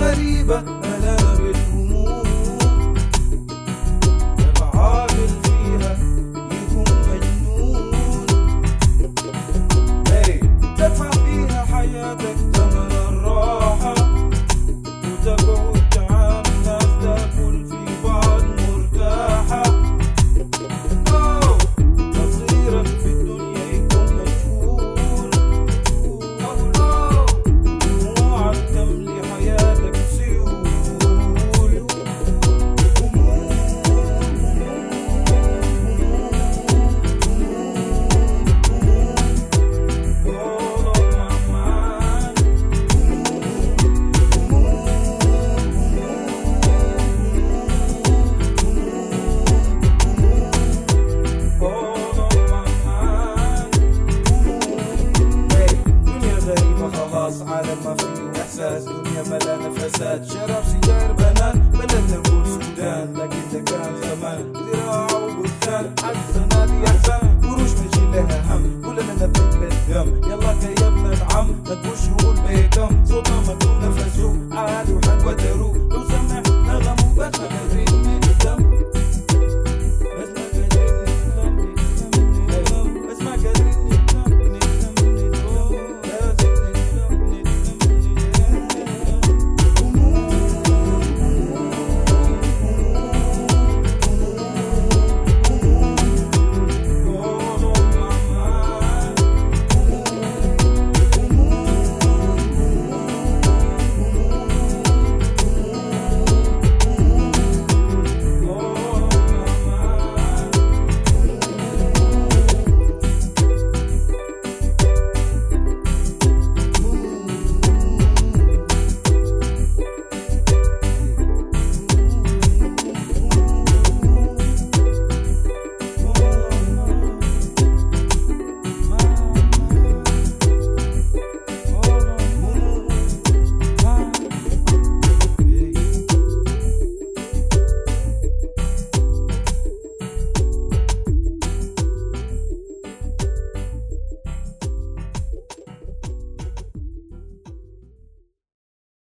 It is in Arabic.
غريبة؟ خلاص عالم ما فيه إحساس دنيا ملانة فساد. شرف سجاير بنان بلا تنفس